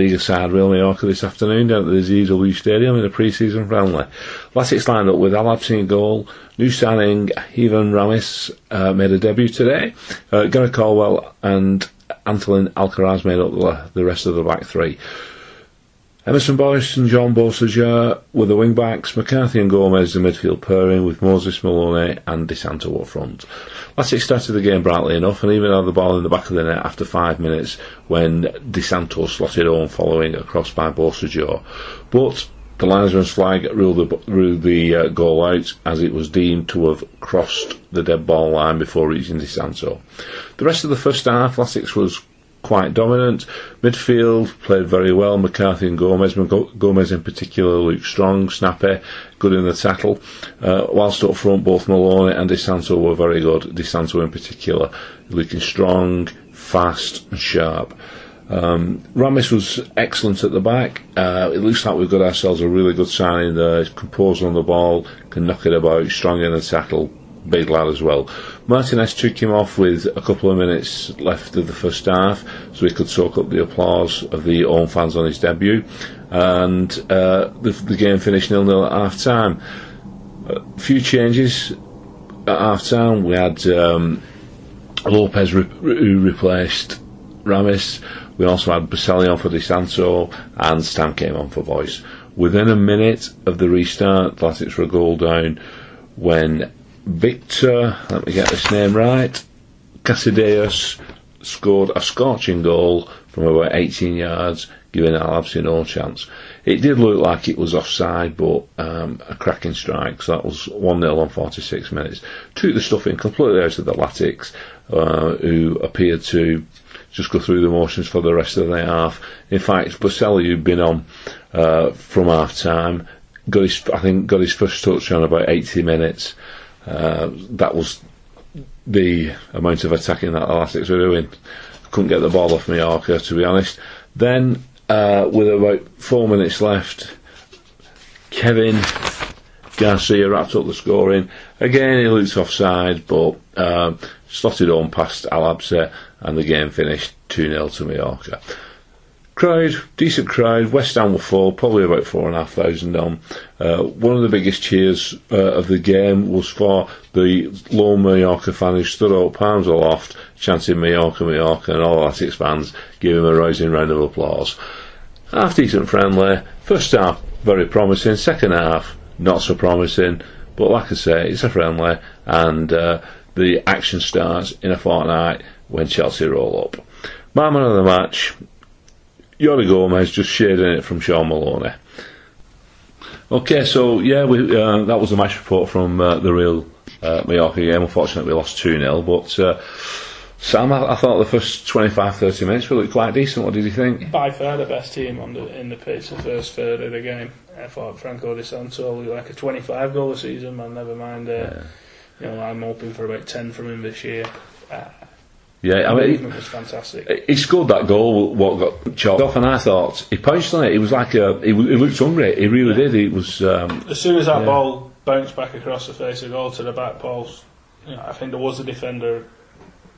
Liga side Real Mallorca this afternoon down at the DW Stadium in a pre-season friendly. Latics lined up with Al-Habsi in goal. New signing Ivan Ramis uh, made a debut today. Uh, Gary Caldwell and Antolin Alcaraz made up the rest of the back three. Emmerson Boyce and Jean Beausejour were the wing backs, McCarthy and Gomez the midfield pairing with Moses Maloney and Di Santo up front. Latics started the game brightly enough and even had the ball in the back of the net after five minutes when Di Santo slotted on following a cross by Beausejour. But the linesman's flag ruled the, ruled the uh, goal out as it was deemed to have crossed the dead ball line before reaching Di Santo. The rest of the first half, Latics was quite dominant. Midfield played very well. McCarthy and Gomez, Gomez in particular, looked strong, snappy, good in the tackle. Uh, whilst up front, both Maloney and Di Santo were very good. Di Santo in particular, looking strong, fast, and sharp. Um, Ramis was excellent at the back. Uh, it looks like we've got ourselves a really good signing there. He's composed on the ball, can knock it about, strong in the tackle, big lad as well. Martinez took him off with a couple of minutes left of the first half, so he could soak up the applause of the home fans on his debut. And uh, the, the, game finished nil nil at half time. A few changes at half time. We had um, Lopez re- who replaced Ramis. We also had Boselli on for Di Santo, and Stam came on for Boyce. Within a minute of the restart, Latics were a goal down when Victor, let me get this name right, Casadesús scored a scorching goal from about 18 yards, giving Al-Habsi no chance. It did look like it was offside, but um, a cracking strike. So that was 1 0 on 46 minutes. Took the stuff in completely out of the Latics, uh, who appeared to just go through the motions for the rest of the half. In fact, Boselli, who'd been on uh, from half time, got his, I think, got his first touch on about 80 minutes. Uh, that was the amount of attacking that the Latics were doing. Couldn't get the ball off Mallorca, to be honest. Then, uh, with about four minutes left, Kevin Garcia wrapped up the scoring. Again, he looked offside, but um, slotted on past Al-Habsi, and the game finished 2 0 to Mallorca. Crowd, decent crowd. West Ham were full, probably about four and a half thousand on. Uh, one of the biggest cheers uh, of the game was for the lone Mallorca fan who stood up, palms aloft, chanting Mallorca, Mallorca, and all Latics fans gave him a rising round of applause. Half decent friendly. First half, very promising. Second half, not so promising. But like I say, it's a friendly, and uh, the action starts in a fortnight when Chelsea roll up. My man of the match, Jordi Gomez just shading it from Shaun Maloney. Okay, so yeah, we, uh, that was the match report from uh, the real uh, Mallorca game. Unfortunately, we lost 2 0, but uh, Sam, I, I, thought the first 25 30 minutes were quite decent. What did you think? By far the best team on the, in the pitch the first third of the game. I thought Franco Di Santo looked like a 25 goal a season, man. Never mind. Uh, yeah. You know, I'm hoping for about 10 from him this year. Yeah, I mean, it was fantastic. He scored that goal, what got chopped off, and I thought he punched on it. He was like a, he, he looked hungry. He really yeah. did. He was. Um, as soon as that yeah. ball bounced back across the face of goal to the back post, you know, I think there was a defender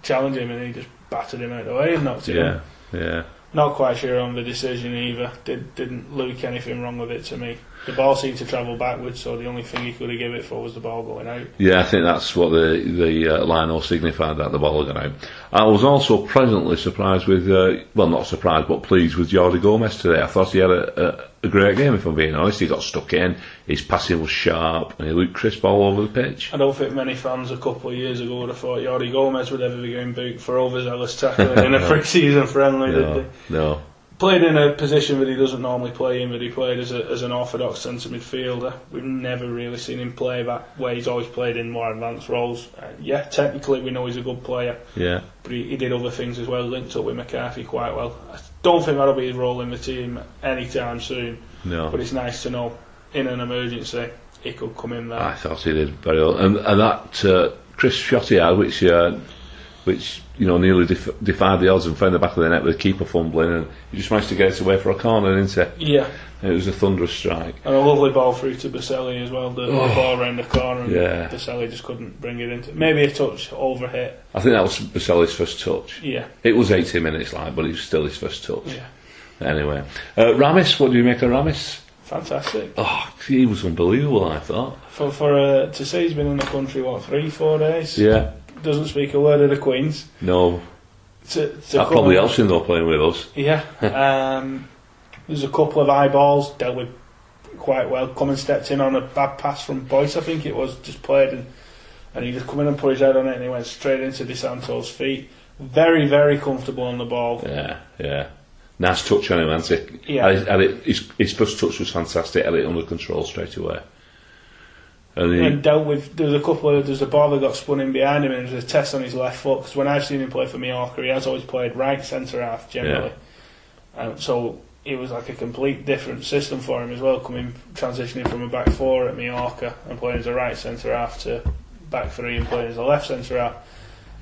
challenging him, and he just battered him out of the way and knocked him. Yeah, yeah. Not quite sure on the decision either. Did didn't look anything wrong with it to me. The ball seemed to travel backwards, so the only thing he could have given it for was the ball going out. Yeah, I think that's what the the uh, line all signified that the ball going out. I was also pleasantly surprised with, uh, well, not surprised, but pleased with Jordi Gomez today. I thought he had a, a, a, great game, if I'm being honest. He got stuck in, his passing was sharp, and he looked crisp all over the pitch. I don't think many fans a couple of years ago would have thought Jordi Gomez would ever be going boot for overzealous tackling in a pre-season friendly, no, did they? No played in a position that he doesn't normally play in, that he played as, a, as an orthodox centre midfielder. We've never really seen him play that way. He's always played in more advanced roles. Uh, yeah, technically we know he's a good player. Yeah. But he, he, did other things as well, linked up with McCarthy quite well. I don't think that'll be his role in the team anytime soon. No. But it's nice to know in an emergency he could come in there. I thought he did very well. And, and that uh, Chris Shotty which uh, which you know nearly def- defied the odds and found the back of the net with the keeper fumbling, and he just managed to get it away for a corner, didn't he? Yeah, And it was a thunderous strike. and a lovely ball through to Boselli as well. The, the Oh. ball around the corner, and Yeah. Boselli just couldn't bring it into. Maybe a touch over hit. I think that was Boselli's first touch. Yeah, It was 80 minutes like, but it was still his first touch. yeah, Anyway, uh, Ramis, what do you make of Ramis? fantastic. Oh, he was unbelievable. I thought. For for uh, to say he's been in the country what three four days. Yeah. Doesn't speak a word of the Queens. No, To, to that probably and- helps him though playing with us. Yeah. um, there's a couple of eyeballs dealt with quite well. Come and stepped in on a bad pass from Boyce, I think it was, just played and, and he just come in and put his head on it and he went straight into Di Santos' feet. Very, very comfortable on the ball. Yeah, yeah. Nice touch on him, hasn't he? Yeah. It- had it- his, his first touch was fantastic. Had it under control straight away. And he, And dealt with, there's a couple of, there's a ball that got spun in behind him and there's a test on his left foot because when I've seen him play for Mallorca, he has always played right centre half generally. Um, so it was like a complete different system for him as well, coming transitioning from a back four at Mallorca and playing as a right centre half to back three and playing as a left centre half.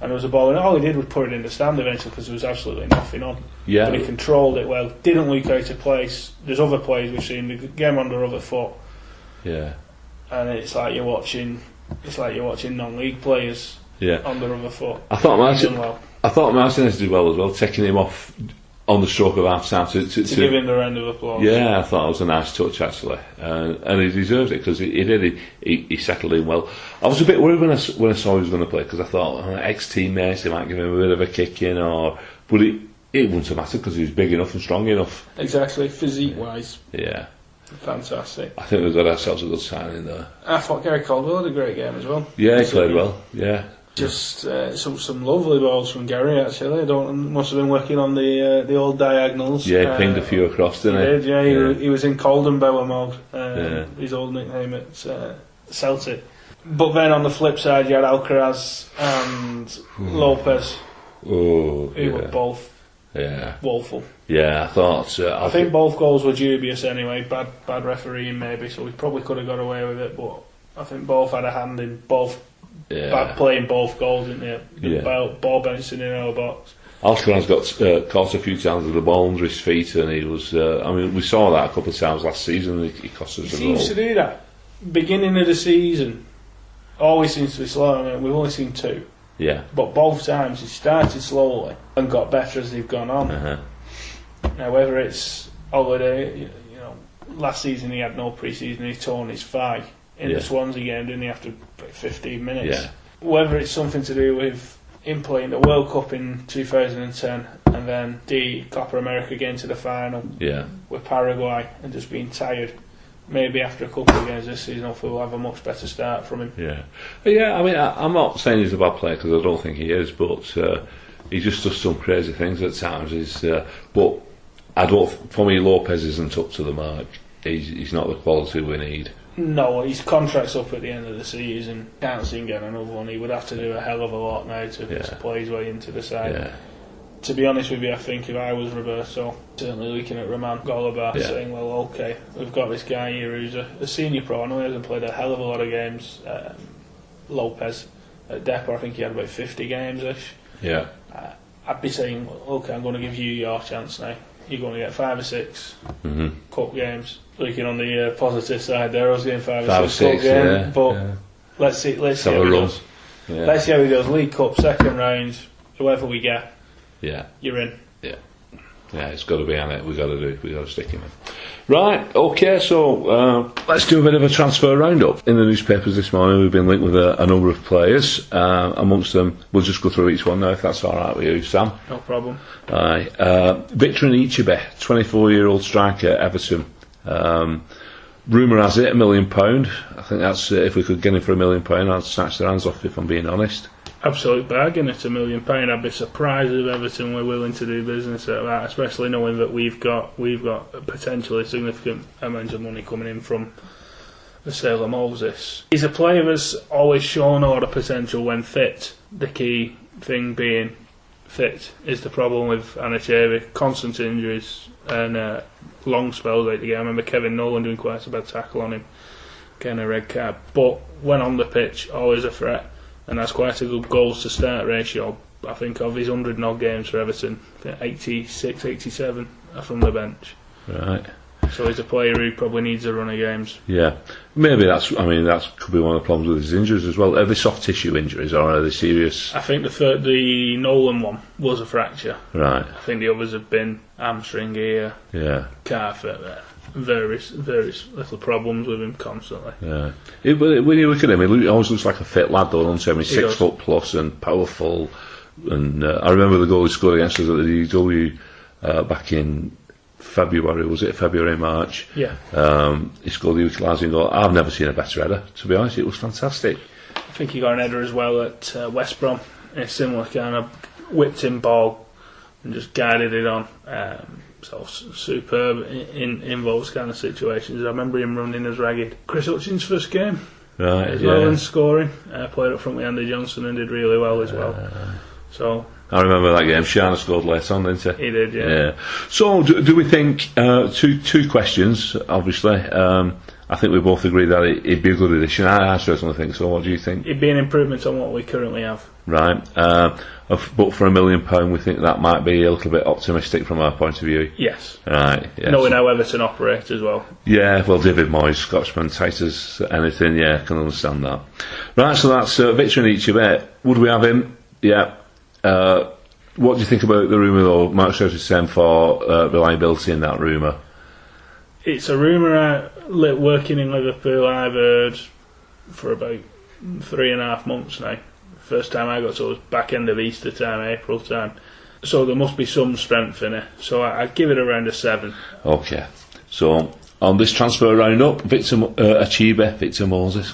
And there was a ball, and all he did was put it in the stand eventually because there was absolutely nothing on. yeah, But he controlled it well, didn't leak out of place. There's other plays we've seen, the game on the other foot, yeah, and it's like you're watching, it's like you're watching non-league players yeah. on the other foot. I thought Martin, well I thought Martinez did well as well, taking him off on the stroke of half time to, to, to give him the round of applause. Yeah, I thought it was a nice touch actually, uh, and he deserved it because he, he did. He, he, he settled in well. I was a bit worried when I, when I saw he was going to play because I thought oh, ex teammates they might give him a bit of a kick in, or but it it wouldn't have mattered because he was big enough and strong enough. Exactly, physique-wise, Yeah, fantastic. I think we've got ourselves a good signing there. I thought Gary Caldwell had a great game as well. Yeah, he played well. Yeah, Just uh, some some lovely balls from Gary actually. I don't must have been working on the uh, the old diagonals. yeah, he pinged Uh, a few across, didn't did, he? yeah. He, was- he was in Caldenbauer mode. Um, Yeah. His old nickname at uh, Celtic. But then on the flip side, you had Alcaraz and Lopez, Oh, who were yeah, both yeah, woeful. Yeah. I thought. Uh, I think both goals were dubious anyway. Bad, bad refereeing maybe, so we probably could have got away with it. But I think both had a hand in both yeah. bad play in both goals, didn't they? Yeah. ball, ball bouncing in our box. Alcaraz got uh, caught a few times with the ball under his feet, and he was. Uh, I mean, we saw that a couple of times last season. He, he cost He us a seems goal. to do that. Beginning of the season, always seems to be slow. I mean, we've only seen two, Yeah. but both times he started slowly and got better as they've gone on. Uh-huh. Now, whether it's holiday, you know, last season he had no preseason, he torn his thigh in Yeah. the Swansea game, didn't he? After 15 minutes. Yeah. Whether it's something to do with him playing the World Cup in 2010 and then the Copa America getting to the final Yeah. with Paraguay and just being tired. Maybe after a couple of games this season, hopefully we'll have a much better start from him. Yeah. But yeah, I mean, I, I'm not saying he's a bad player because I don't think he is, but uh, he just does some crazy things at times. He's, uh, but I don't. For me, Lopez isn't up to the mark. He's, he's not the quality we need. No, his contract's up at the end of the season. Can't see him getting another one. He would have to do a hell of a lot now to, Yeah. to play his way into the side. Yeah. To be honest with you, I think if I was Roberto, certainly looking at Roman Golobart, Yeah. saying, well, okay, we've got this guy here who's a, a senior pro. I know he hasn't played a hell of a lot of games. Um, Lopez at Depor, I think he had about 50 games ish. Yeah. I'd be saying, okay, I'm going to give you your chance now. You're going to get five or six hmm cup games. Looking on the uh, positive side there, I was getting five, Five or or six, six. cup Yeah. games. But yeah. let's see, let's see how run. goes. Yeah. Let's see how he goes. League Cup, second round, whoever we get, yeah. you're in. Yeah, yeah, it's got to be on it. We've got to do it. We've got to stick him in. Right, okay, so uh, let's do a bit of a transfer roundup. In the newspapers this morning, we've been linked with a, a number of players. Uh, amongst them, we'll just go through each one now, if that's all right with you, Sam. No problem. Aye. Uh, Victor Anichebe, 24 year old striker Everton. Um, Rumour has it, a million pound. I think that's uh, if we could get him for a million pound, I'd snatch their hands off if I'm being honest. Absolute bargain at a million pound. I'd be surprised if Everton were willing to do business at that, especially knowing that we've got we've got potentially significant amounts of money coming in from the sale of Moses. He's a player that's always shown a lot of potential when fit. The key thing being fit is the problem with Anichebe. Constant injuries and uh, long spells out the game. I remember Kevin Nolan doing quite a bad tackle on him, getting a red card. But when on the pitch, always a threat and that's quite a good goals to start ratio. I think of his 100 and odd games for Everton, I 86, 87 are from the bench. Right. So he's a player who probably needs a run of games. Yeah, maybe that's. I mean, that could be one of the problems with his injuries as well. Are they soft tissue injuries or are they serious? I think the third, the Nolan one was a fracture. Right. I think the others have been hamstring here, Yeah. calf, uh, various various little problems with him constantly. Yeah. It, when you look at him, he always looks like a fit lad, though, doesn't he? I mean, six foot plus and powerful. And uh, I remember the goal he scored against us at the DW uh, back in February. Was it February, March? Yeah, Um, he scored the utilising goal. I've never seen a better header. To be honest, it was fantastic. I think he got an header as well at uh, West Brom. A similar kind of whipped in ball and just guided it on. Um, so s- superb in, in, in those kind of situations. I remember him running as ragged. Chris Hutchings' first game Right. as yeah. well and scoring. Uh, played up front with Andy Johnson and did really well as well. So I remember that game. Shana scored late on, didn't he? he did, yeah. Yeah. So, do, do we think uh, two two questions? Obviously, um, I think we both agree that it, it'd be a good addition. I, I certainly think so. What do you think? It'd be an improvement on what we currently have. Right. Uh, but for a million pound, we think that might be a little bit optimistic from our point of view. Yes. Right. Yes. Knowing how Everton operate as well. Yeah, well, David Moyes, Scotsman, tight as anything, yeah, can understand that. Right, so that's uh, Victor Anichebe. Would we have him? Yeah. Uh, what do you think about the rumour, though? Mark same for uh, reliability in that rumour. It's a rumour out li- working in Liverpool I've heard for about three and a half months now. First time I got to was back end of Easter time, April time. So there must be some strength in it. So I, I'd give it around a seven. Okay. So, on this transfer roundup, Victor uh, Anichebe, Victor Moses,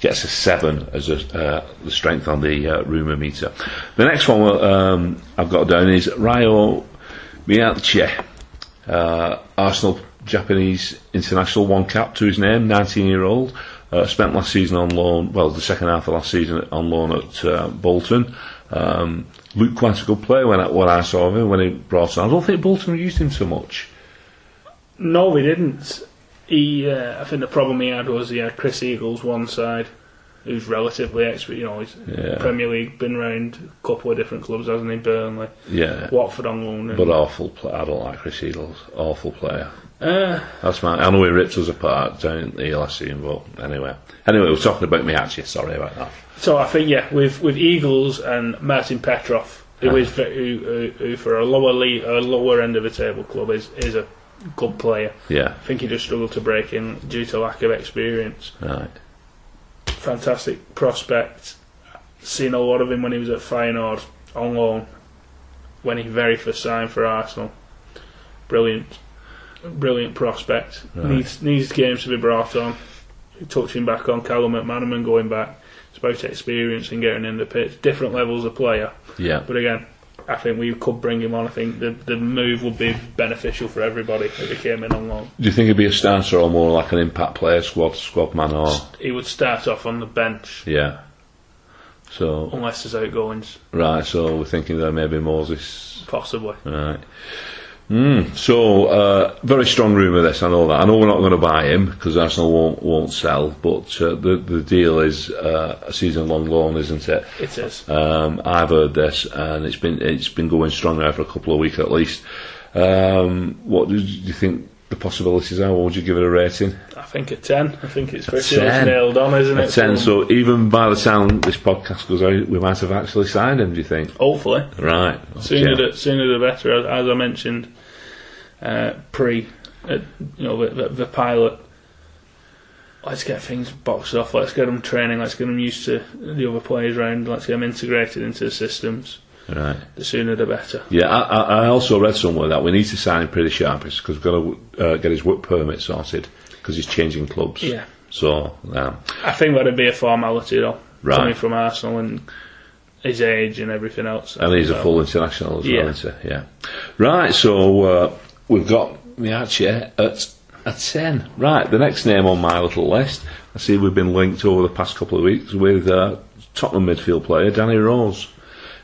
gets a 7 as a, uh, the strength on the uh, rumour meter. The next one um, I've got down is Ryo Miyaichi, uh, Arsenal Japanese international, one cap to his name, 19 year old. Uh, spent last season on loan, well, the second half of last season on loan at uh, Bolton. Um, looked quite a good player when I, when I saw him when he brought on. I don't think Bolton used him so much. No, they didn't. He, uh, I think the problem he had was he had Chris Eagles one side, who's relatively expert. You know, he's Yeah. Premier League, been around a couple of different clubs, hasn't he? Burnley, Yeah. Watford on loan. But awful player. I don't like Chris Eagles. Awful player. Uh, That's my. I know he ripped us apart down the last season, but anyway. Anyway, we're talking about me actually. Sorry about that. So I think yeah, with with Eagles and Martin Petrov, who is who, who for a lower league, a lower end of the table club is is a good player. Yeah. I think he just struggled to break in due to lack of experience. Right. Fantastic prospect. Seen a lot of him when he was at Feyenoord on loan, when he very first signed for Arsenal. Brilliant, brilliant prospect. Right. Needs needs games to be brought on. Touching back on Callum McManaman going back. It's about experience and getting in the pitch. Different levels of player. Yeah. But again, I think we could bring him on. I think the the move would be beneficial for everybody if he came in on loan. Do you think he'd be a starter or more like an impact player, squad squad man, or He would start off on the bench yeah? So unless there's outgoings, right. So we're thinking that maybe Moses. possibly. Right. Mm, so uh, very strong rumour this. I know that. I know we're not going to buy him because Arsenal won't won't sell. But uh, the the deal is uh, a season long loan, isn't it? It is. Um, I've heard this, and it's been it's been going strong now for a couple of weeks at least. Um, what do you think the possibilities are? What would you give it a rating? I think a ten. I think it's pretty 10. much nailed on, isn't A it? ten. So even by the time this podcast goes out, we might have actually signed him. Do you think? hopefully, Right. sooner the sooner the better. As, as I mentioned, uh, pre, uh, you know, the, the, the pilot. Let's get things boxed off. Let's get them training. Let's get them used to the other players around. Let's get them integrated into the systems. Right. The sooner the better. Yeah, I, I I also read somewhere that we need to sign him pretty sharp because we've got to uh, get his work permit sorted because he's changing clubs. Yeah. So, um, I think that'd be a formality though, Right. coming from Arsenal and his age and everything else. and he's a full international as Yeah. well, isn't he? Yeah. Right, so uh, we've got Miyaichi at a 10. Right, the next name on my little list, I see we've been linked over the past couple of weeks with uh, Tottenham midfield player Danny Rose.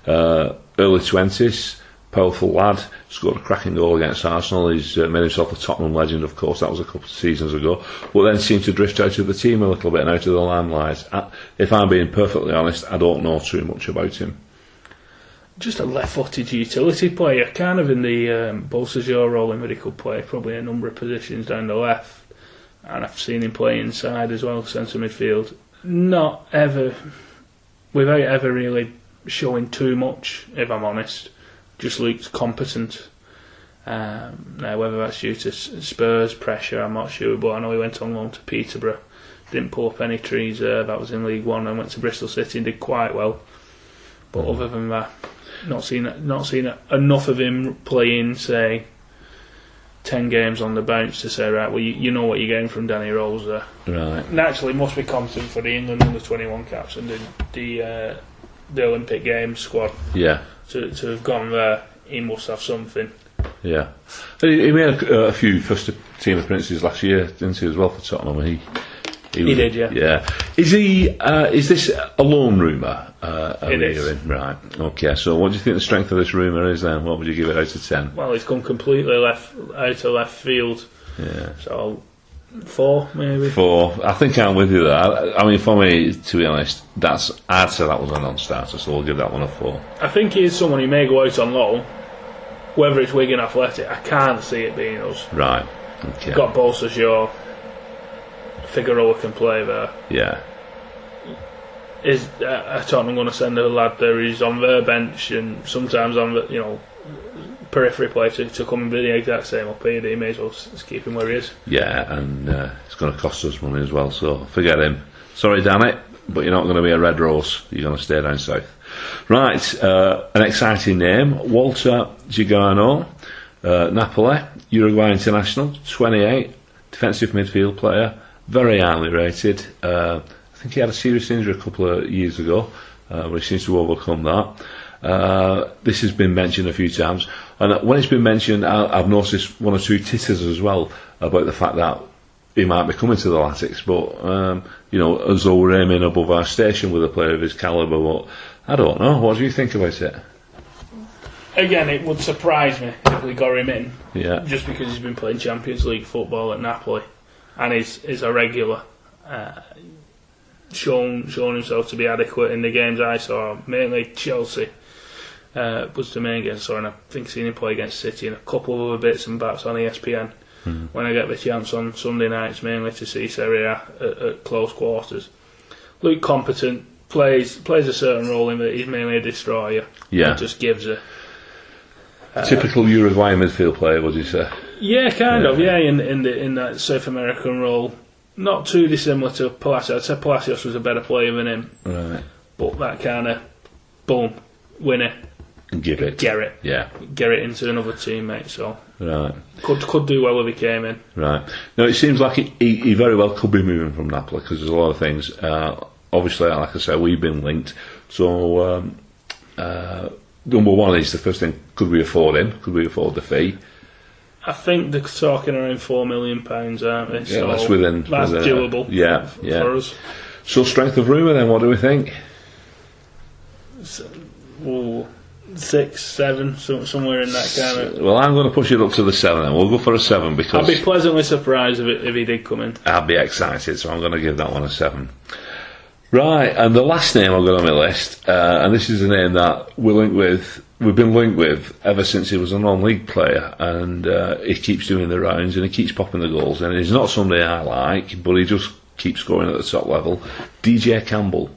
Uh, early 20s, powerful lad, scored a cracking goal against Arsenal. He's uh, made himself a Tottenham legend, of course, that was a couple of seasons ago. But then seemed to drift out of the team a little bit and out of the limelight. If I'm being perfectly honest, I don't know too much about him. just a left-footed utility player, kind of in the um, Beausejour role in could play probably a number of positions down the left. And I've seen him play inside as well, centre midfield. Not ever, without ever really showing too much, if I'm honest. Just looked competent. Um, now, whether that's due to Spurs pressure, I'm not sure, but I know he went on loan to Peterborough. Didn't pull up any trees there, that was in League One, and went to Bristol City and did quite well. But other than that, not seen not seen enough of him playing, say, ten games on the bench to say, right, well, you, you know what you're getting from Danny Rose there. Right. Naturally, must be competent for the England under 21 caps and the the, uh, the Olympic Games squad. Yeah. To to have gone there, he must have something. Yeah. He, he made a, a, few first team appearances last year, didn't he, as well for Tottenham? He he, he did, yeah. Yeah. Is he? Uh, is this a loan rumour? Uh, it is. Right. Okay. So, what do you think the strength of this rumour is? Then, what would you give it out of ten? Well, it's come completely left out of left field. Yeah. So, four maybe. Four. I think I'm with you there. I, I mean, for me, to be honest, that's I'd say that was a non-starter. So, we'll give that one a four. I think he is someone who may go out on loan. Whether it's Wigan Athletic, I can't see it being us. Right. Okay. Got Beausejour Figueroa can play there. Yeah. Is uh, Tottenham going to send a lad there who's on their bench and sometimes on the you know periphery player to, to come and be the exact same up here? He may as well keep him where he is. Yeah, and uh, it's going to cost us money as well. So forget him. Sorry, damn it, but you're not going to be a red rose. You're going to stay down south. Right, uh, an exciting name, Walter Gargano, uh, Napoli, Uruguay international, 28, defensive midfield player very highly rated. Uh, I think he had a serious injury a couple of years ago, uh, but he seems to overcome that. Uh, this has been mentioned a few times, and when it's been mentioned, I, have noticed one or two titters as well about the fact that he might be coming to the Latics, but um, you know, as though we're aiming above our station with a player of his calibre. But I don't know. What do you think about it? Again, it would surprise me if we got him in. Yeah. Just because he's been playing Champions League football at Napoli and is is a regular. Uh, shown shown himself to be adequate in the games I saw, mainly Chelsea. Uh, was the main game I and I think seen him play against City and a couple of other bits and bats on ESPN. Mm-hmm. When I get the chance on Sunday nights, mainly to see Serie A at, at close quarters, Luke competent plays plays a certain role in that he's mainly a destroyer. Yeah, just gives a uh, typical Uruguayan midfield player. Would you say? Yeah, kind yeah. of. Yeah, in in the in that South American role, not too dissimilar to Palacios. I'd say Palacios was a better player than him. Right. But that kind of boom, winner. Give it. Get. Yeah. Garrett into another teammate. So. Right. Could could do well if he came in. Right. No, it seems like he, he, very well could be moving from Napoli because there's a lot of things. Uh, obviously, like I said, we've been linked. So. Um, uh, number one is the first thing: could we afford him? Could we afford the fee? I think they're talking around four million pounds, aren't they? Yeah, so that's within. That's within, doable. Yeah, yeah. For us. So strength of rumour, then, what do we think? So, ooh, six, seven, so, somewhere in that kind of. Well, I'm going to push it up to the seven. and we'll go for a seven because I'd be pleasantly surprised if, it, if he did come in. I'd be excited, so I'm going to give that one a seven. Right, and the last name I've got on my list, uh, and this is a name that we're linked with we've been linked with ever since he was a non-league player, and uh, he keeps doing the rounds and he keeps popping the goals. And he's not somebody I like, but he just keeps scoring at the top level. DJ Campbell,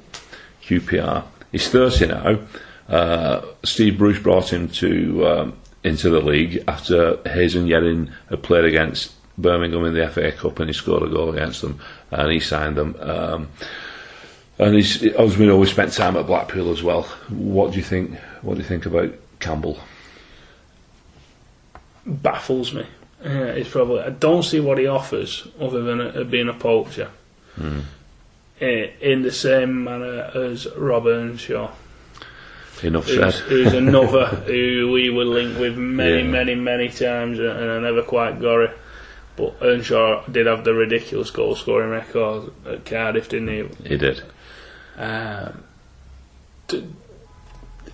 QPR. He's 30 now. Uh, Steve Bruce brought him to um, into the league after Hazen Yedin had played against Birmingham in the FA Cup and he scored a goal against them and he signed them. Um, and he's, as we know, we spent time at Blackpool as well. What do you think? What do you think about Campbell? Baffles me. Yeah, it's probably. I don't see what he offers other than a, being a poacher. Mm. In the same manner as Rob Earnshaw. Enough who's, who's another who we were linked with many, yeah. many, many times, and I never quite got it. But Earnshaw did have the ridiculous goal scoring record at Cardiff, didn't he? He did. Um, to,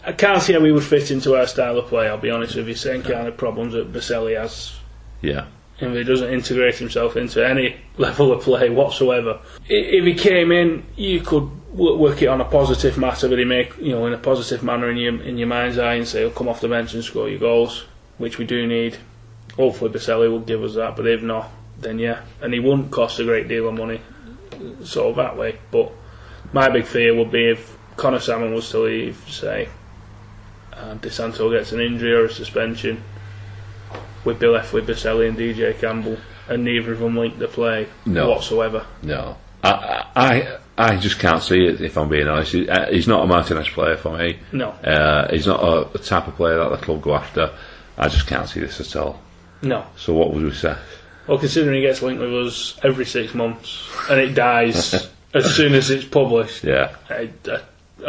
I can't see how we would fit into our style of play. I'll be honest with you. Same kind of problems that Boselli has. Yeah. If he doesn't integrate himself into any level of play whatsoever, if he came in, you could work it on a positive matter, but he make you know in a positive manner in your in your mind's eye and say, "He'll come off the bench and score your goals," which we do need. Hopefully, Boselli will give us that, but if not, then yeah, and he wouldn't cost a great deal of money, sort of that way. But my big fear would be if Conor Sammon was to leave, say, and Di Santo gets an injury or a suspension, we'd be left with Boselli and DJ Campbell, and neither of them linked the play No. whatsoever. No, I, I, I just can't see it. If I'm being honest, uh, he's not a Martinez player for me. No, Uh, he's not a, the type of player that the club go after. I just can't see this at all. no. So what would we say? Well, considering he gets linked with us every six months and it dies as soon as it's published, Yeah, a, a,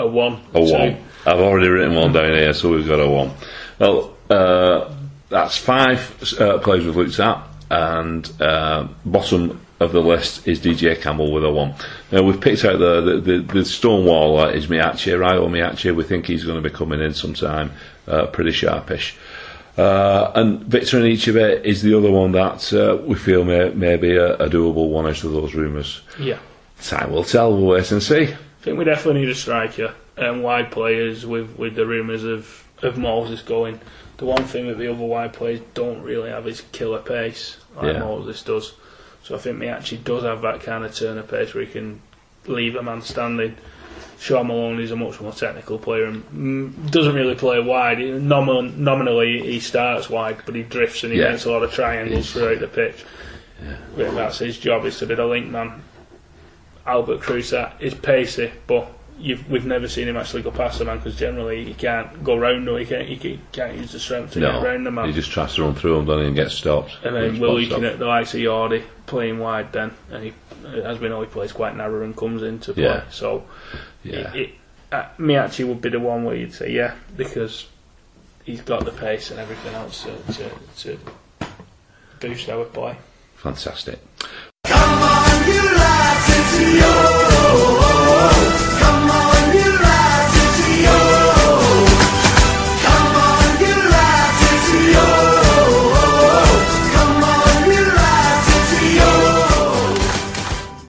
a one, a two. one. I've already written one down here, so we've got a one. Well, uh, that's five uh, players we've looked at, and uh, bottom of the list is DJ Campbell with a one. Now we've picked out the the, the, the Stonewaller is Miyaichi, Ryo Miyaichi. We think he's going to be coming in sometime, uh, pretty sharpish. Uh, and Victor Anichebe is the other one that uh, we feel may, may be a, a doable one out of those rumours. Yeah. Time will tell. We'll wait and see. I think we definitely need a striker and wide players with, with the rumours of, of Moses going. The one thing that the other wide players don't really have is killer pace like Yeah. Moses does. So I think he actually does have that kind of turn of pace where he can leave a man standing. Sean Malone is a much more technical player and mm, doesn't really play wide. He- Nomin- nominally, he starts wide, but he drifts and he Yeah. makes a lot of triangles throughout the pitch. But That's his job, is to be the link man. Albert Crusat is pacey, but you've, we've never seen him actually go past the man because generally he can't go round or he can't, he can't- use the strength to get round the man. he just tries to run through them, doesn't he, and get stopped. And then we're looking at the likes of Yardy playing wide then, and he, as we know, he plays quite narrow and comes into play. Yeah. So, Yeah. it, it, uh, Miyaichi would be the one where you'd say, yeah, because he's got the pace and everything else to, to, to boost our play. Fantastic.